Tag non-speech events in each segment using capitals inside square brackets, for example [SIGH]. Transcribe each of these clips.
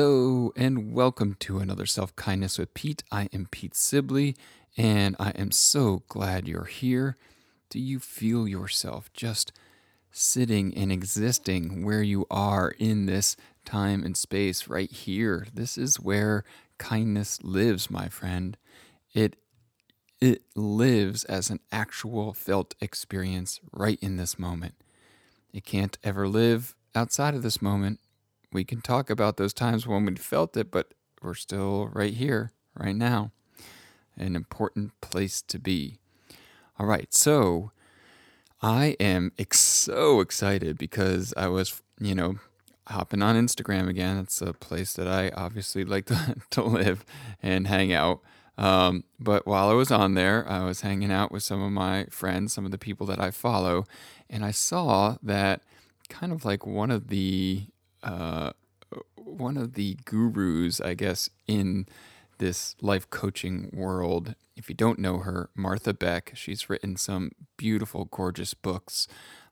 Hello, and welcome to another Self Kindness with Pete. I am Pete Sibley, and I am so glad you're here. Do you feel yourself just sitting and existing where you are in this time and space right here? This is where kindness lives, my friend. It it lives as an actual felt experience right in this moment. It can't ever live outside of this moment. We can talk about those times when we felt it, but we're still right here, right now. An important place to be. All right, so I am ex- so excited because I was, you know, hopping on Instagram again. It's a place that I obviously like to, [LAUGHS] to live and hang out. Um, but while I was on there, I was hanging out with some of my friends, some of the people that I follow, and I saw that kind of like one of the uh, one of the gurus, I guess, in this life coaching world. If you don't know her, Martha Beck, she's written some beautiful, gorgeous books,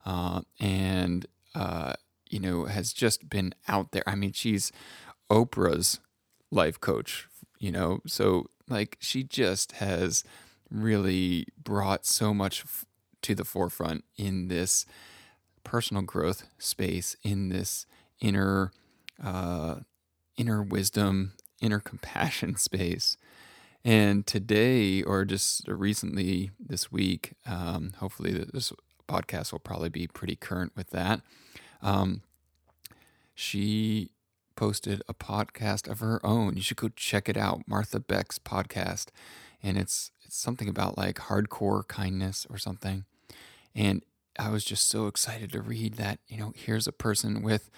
uh, and uh, you know has just been out there. I mean, she's Oprah's life coach. You know, so like she just has really brought so much f- to the forefront in this personal growth space, in this inner uh, inner wisdom, inner compassion [LAUGHS] space. And today, or just recently this week, um, hopefully this podcast will probably be pretty current with that. Um, she posted a podcast of her own. You should go check it out, Martha Beck's podcast, and it's it's something about like hardcore kindness or something. And I was just so excited to read that. You know, here's a person with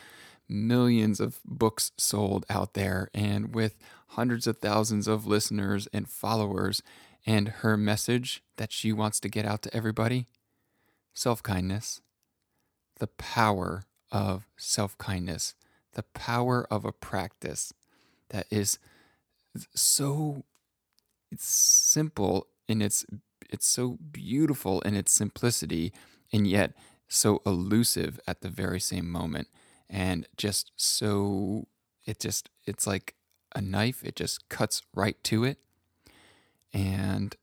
millions of books sold out there and with hundreds of thousands of listeners and followers, and her message that she wants to get out to everybody? Self kindness, the power of self kindness the power of a practice that is so it's simple and it's it's so beautiful in its simplicity and yet so elusive at the very same moment and just so it just it's like a knife it just cuts right to it and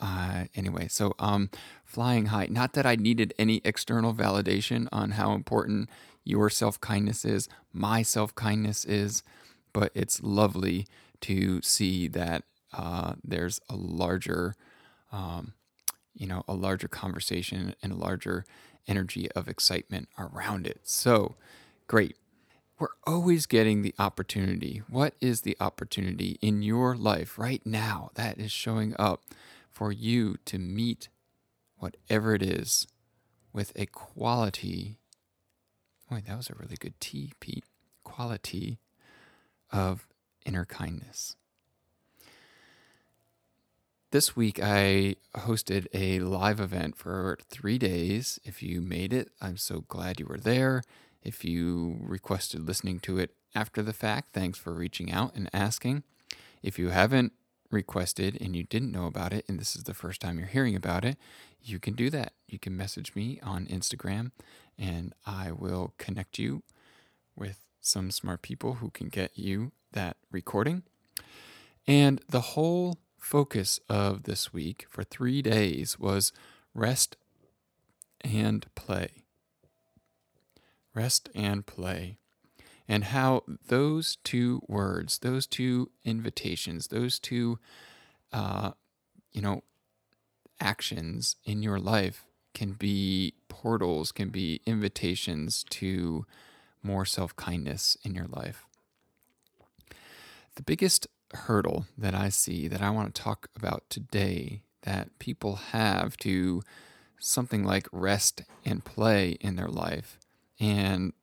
uh, anyway so um flying high not that i needed any external validation on how important your self kindness is, my self kindness is, but it's lovely to see that uh, there's a larger, um, you know, a larger conversation and a larger energy of excitement around it. So great. We're always getting the opportunity. What is the opportunity in your life right now that is showing up for you to meet whatever it is with a quality Boy, that was a really good T, Pete. Quality of inner kindness. This week, I hosted a live event for three days. If you made it, I'm so glad you were there. If you requested listening to it after the fact, thanks for reaching out and asking. If you haven't requested and you didn't know about it, and this is the first time you're hearing about it, you can do that. You can message me on Instagram and I will connect you with some smart people who can get you that recording. And the whole focus of this week for three days was rest and play. Rest and play. And how those two words, those two invitations, those two, uh, you know, actions in your life can be portals, can be invitations to more self kindness in your life. The biggest hurdle that I see that I want to talk about today that people have to something like rest and play in their life And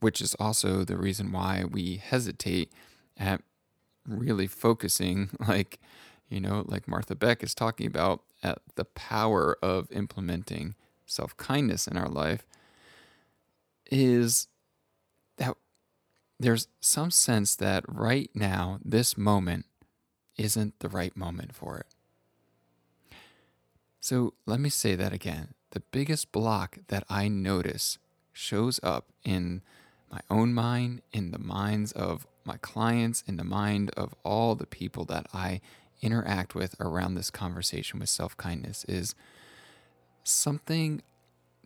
which is also the reason why we hesitate at really focusing, [LAUGHS] like, you know, like Martha Beck is talking about, at the power of implementing self kindness in our life, is that there's some sense that right now, this moment, isn't the right moment for it. So let me say that again. The biggest block that I notice shows up in my own mind, in the minds of my clients, in the mind of all the people that I interact with around this conversation with self kindness is something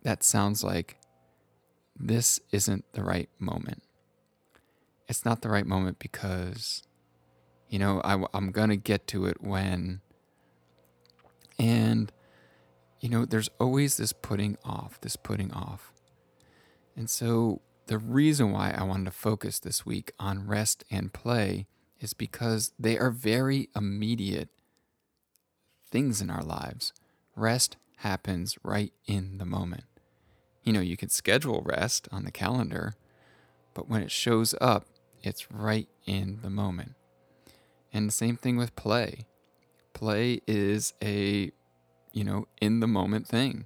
that sounds like this isn't the right moment. It's not the right moment because, you know, I, I'm going to get to it when. And, you know, there's always this putting off, this putting off. And so the reason why I wanted to focus this week on rest and play is because they are very immediate things in our lives. Rest happens right in the moment. You know, you can schedule rest on the calendar, but when it shows up, it's right in the moment. And the same thing with play. Play is a, you know, in the moment thing.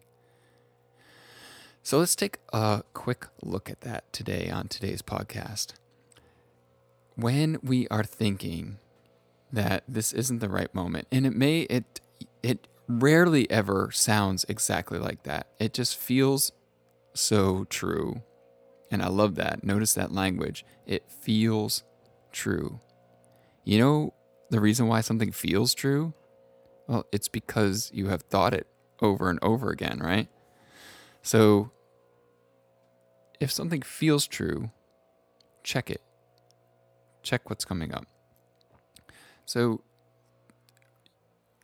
So let's take a quick look at that today on today's podcast. When we are thinking that this isn't the right moment, and it may it it rarely ever sounds exactly like that. It just feels so true. And I love that. Notice that language. It feels true. You know the reason why something feels true? Well, it's because you have thought it over and over again, right? So if something feels true, check it. Check what's coming up. So,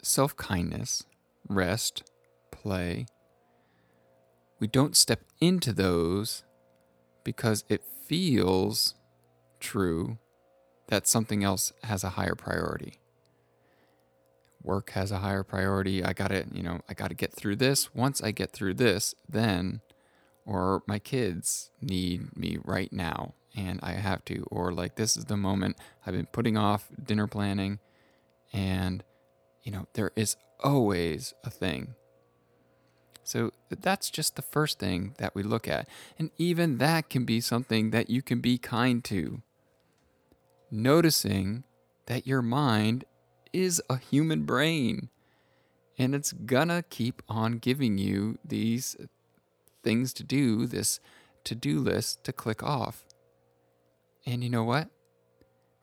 self kindness, rest, play, we don't step into those because it feels true that something else has a higher priority. Work has a higher priority. I got to, you know, I got to get through this. Once I get through this, then or my kids need me right now and I have to, or like this is the moment I've been putting off dinner planning, and you know, there is always a thing. So that's just the first thing that we look at. And even that can be something that you can be kind to. Noticing that your mind is a human brain and it's gonna keep on giving you these things to do, this to do list to click off. And you know what?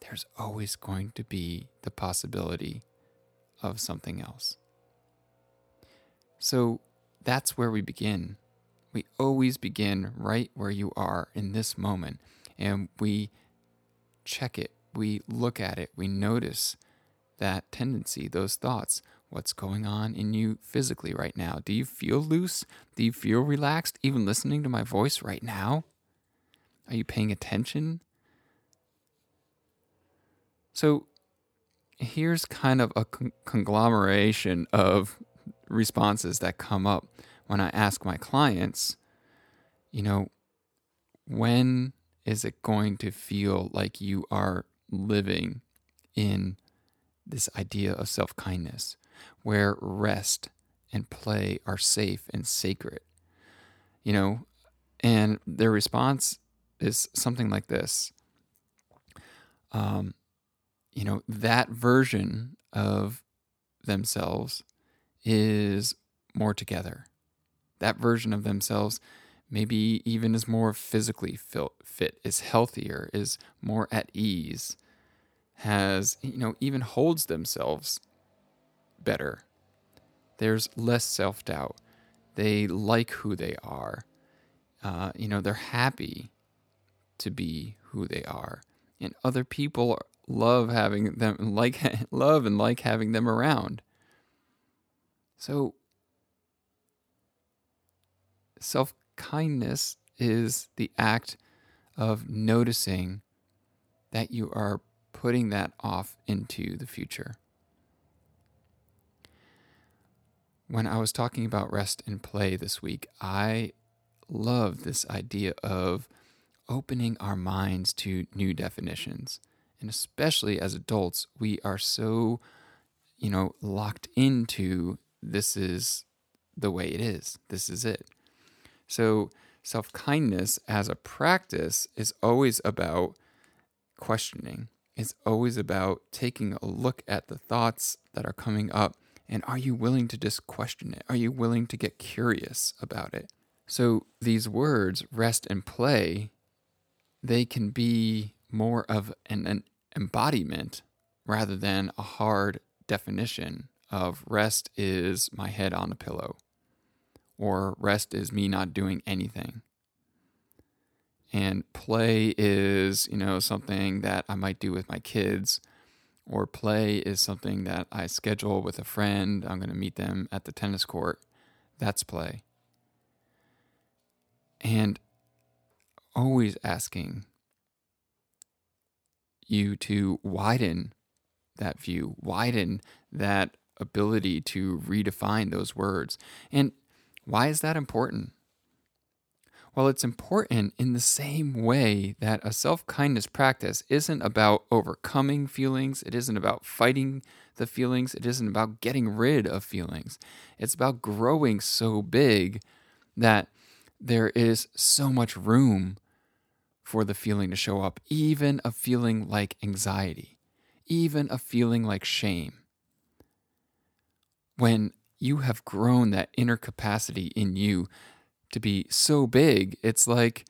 There's always going to be the possibility of something else. So that's where we begin. We always begin right where you are in this moment. And we check it, we look at it, we notice that tendency, those thoughts what's going on in you physically right now. Do you feel loose? Do you feel relaxed even listening to my voice right now? Are you paying attention? So here's kind of a con- conglomeration of responses that come up when I ask my clients, you know, when is it going to feel like you are living in this idea of self kindness? where rest and play are safe and sacred. You know, and their response is something like this. Um, you know, that version of themselves is more together. That version of themselves maybe even is more physically fit, is healthier, is more at ease, has, you know, even holds themselves better. There's less self doubt. They like who they are. Uh, you know, they're happy to be who they are. And other people love having them, [LAUGHS] like, love and like having them around. So, self kindness is the act of noticing that you are putting that off into the future. when I was talking about rest and play this week, I love this idea of opening our minds to new definitions. And especially as adults, we are so, you know, locked into this is the way it is. This is it. So, self kindness as a practice is always about questioning. It's always about taking a look at the thoughts that are coming up and are you willing to just question it? Are you willing to get curious about it? So, these words, rest and play, they can be more of an, an embodiment rather than a hard definition of rest is my head on a pillow or rest is me not doing anything. And play is, you know, something that I might do with my kids or play is something that I schedule with a friend. I'm going to meet them at the tennis court. That's play. And always asking you to widen that view, widen that ability to redefine those words. And why is that important? Well, it's important in the same way that a self kindness practice isn't about overcoming feelings, it isn't about fighting the feelings, it isn't about getting rid of feelings. It's about growing so big that there is so much room for the feeling to show up, even a feeling like anxiety, even a feeling like shame. When you have grown that inner capacity in you to be so big, it's like,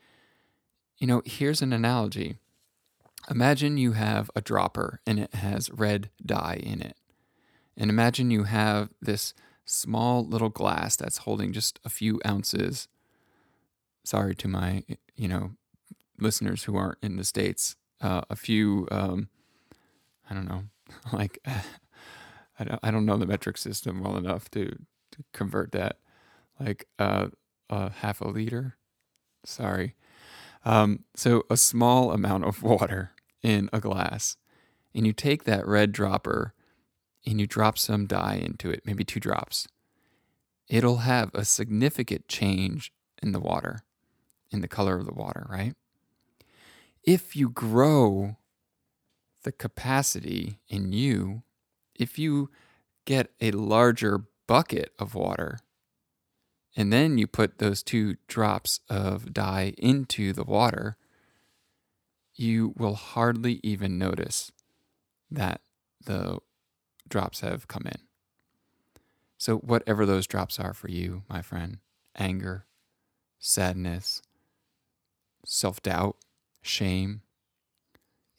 you know, here's an analogy. Imagine you have a dropper and it has red dye in it. And imagine you have this small little glass that's holding just a few ounces. Sorry to my, you know, listeners who aren't in the States. Uh, a few, um, I don't know, [LAUGHS] like, [LAUGHS] I don't, know the metric system well enough to, to convert that. Like, uh, a half a liter. Sorry. Um, so a small amount of water in a glass, and you take that red dropper and you drop some dye into it, maybe two drops. It'll have a significant change in the water, in the color of the water, right? If you grow the capacity in you, if you get a larger bucket of water and then you put those two drops of dye into the water, you will hardly even notice that the drops have come in. So, whatever those drops are for you, my friend anger, sadness, self doubt, shame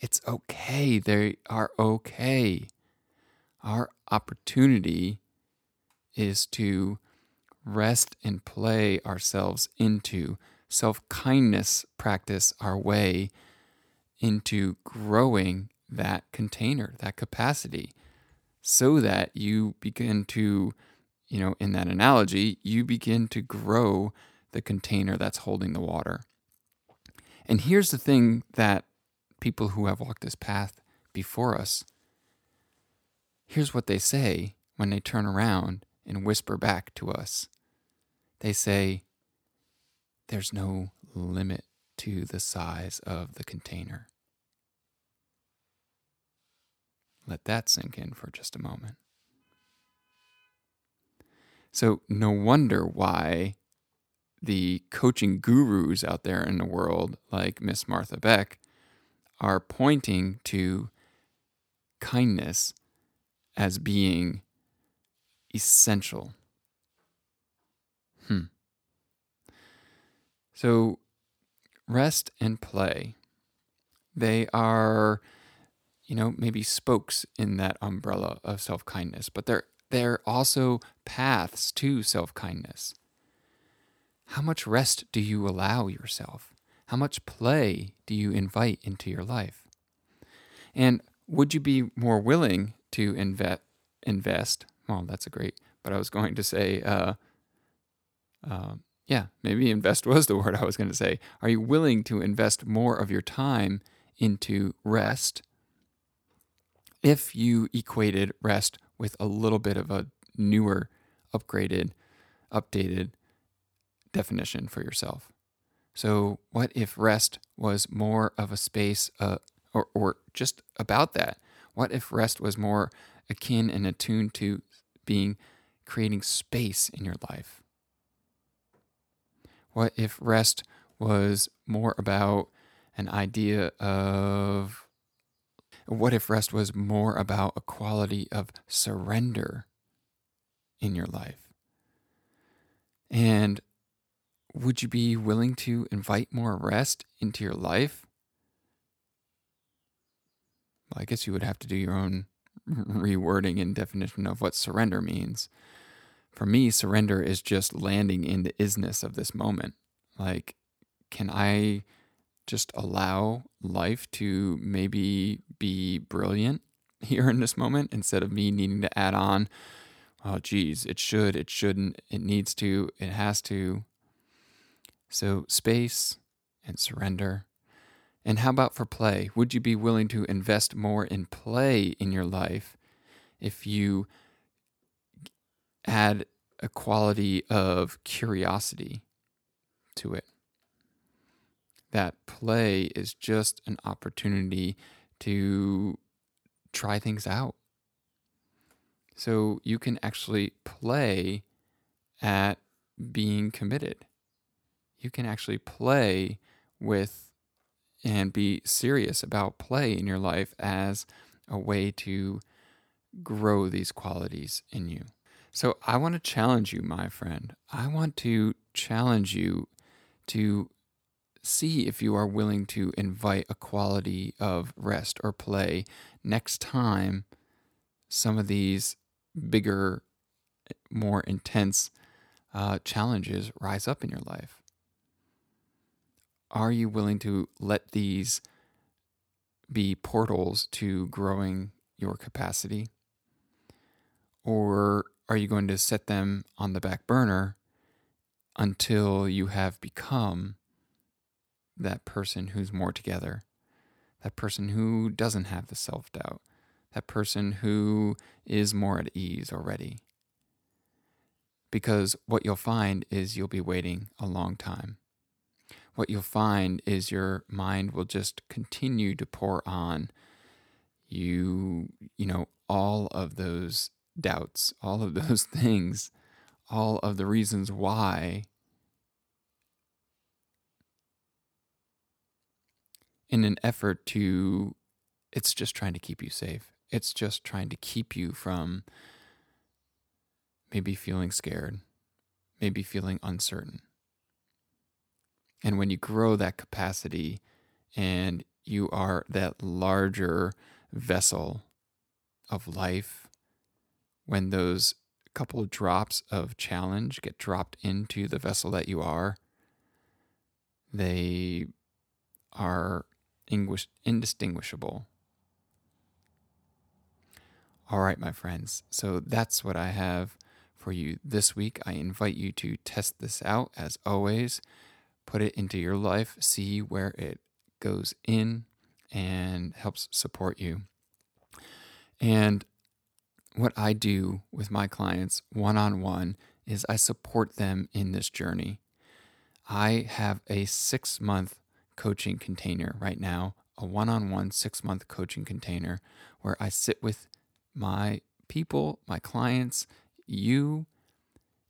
it's okay. They are okay. Our opportunity is to rest and play ourselves into self kindness, practice our way into growing that container, that capacity, so that you begin to, you know, in that analogy, you begin to grow the container that's holding the water. And here's the thing that people who have walked this path before us, here's what they say when they turn around and whisper back to us they say, There's no limit to the size of the container. Let that sink in for just a moment. So, no wonder why the coaching gurus out there in the world, like Miss Martha Beck, are pointing to kindness as being essential Hmm. So, rest and play, they are, you know, maybe spokes in that umbrella of self kindness, but they're, they're also paths to self kindness. How much rest do you allow yourself? How much play do you invite into your life? And would you be more willing to invest? Invest? Well, that's a great. But I was going to say, uh, uh, yeah, maybe invest [LAUGHS] was the word I was going to say. Are you willing to invest more of your time into rest if you equated rest with a little bit of a newer, upgraded, updated definition for yourself. So, what if rest was more of a space, uh, or, or just about that? What if rest was more akin and attuned to being creating space in your life? What if rest was more about an idea of what if rest was more about a quality of surrender in your life? And would you be willing to invite more rest into your life? Well, I guess you would have to do your own [LAUGHS] rewording and definition of what surrender means. For me, surrender is just landing in the isness of this moment. Like, can I just allow life to maybe be brilliant [LAUGHS] here in this moment instead of me needing to add on, oh, geez, it should, it shouldn't, it needs to, it has to. So, space and surrender. And how about for play? Would you be willing to invest more in play in your life if you add a quality of curiosity to it? that play is just an opportunity to try things out. So you can actually play at being committed. You can actually play with and be serious about play in your life as a way to grow these qualities in you. So I want to challenge you, my friend. I want to challenge you to see if you are willing to invite a quality of rest or play next time some of these bigger, more intense uh, challenges rise up in your life. Are you willing to let these be portals to growing your capacity? Or are you going to set them on the back burner until you have become that person who's more together, that person who doesn't have the self doubt, that person who is more at ease already. Because what you'll find is you'll be waiting a long time. What you'll find is your mind will just continue to pour on you, you know, all of those doubts, all of [LAUGHS] those things, all of the reasons why in an effort to, it's just trying to keep you safe. It's just trying to keep you from maybe feeling scared, maybe feeling uncertain. And when you grow that capacity and you are that larger vessel of life, when those couple drops of challenge get dropped into the vessel that you are, they are indistinguishable. All right, my friends. So that's what I have for you this week. I invite you to test this out as always. Put it into your life, see where it goes in and helps support you. And what I do with my clients one on one is I support them in this journey. I have a six month coaching container right now, a one on one six month coaching container where I sit with my people, my clients, you,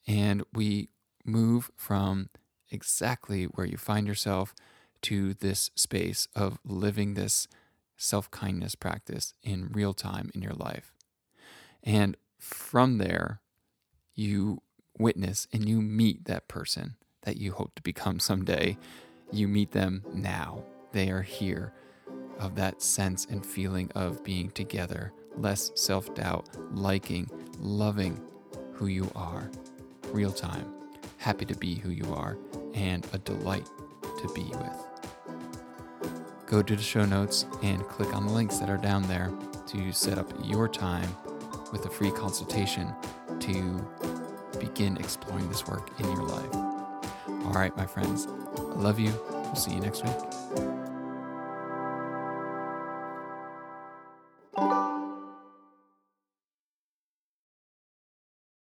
and we move from exactly where you find yourself to this space of living this self kindness practice in real time in your life. And from there, you witness and you meet that person that you hope to become someday you meet them now. They are here, of that sense and feeling of being together, less self doubt, liking, loving who you are, real time, happy to be who you are, and a delight to be with. Go to the show notes and click on the links that are down there to set up your time with a free consultation to begin exploring this work in your life. All right, my friends, I love you. We'll see you next week.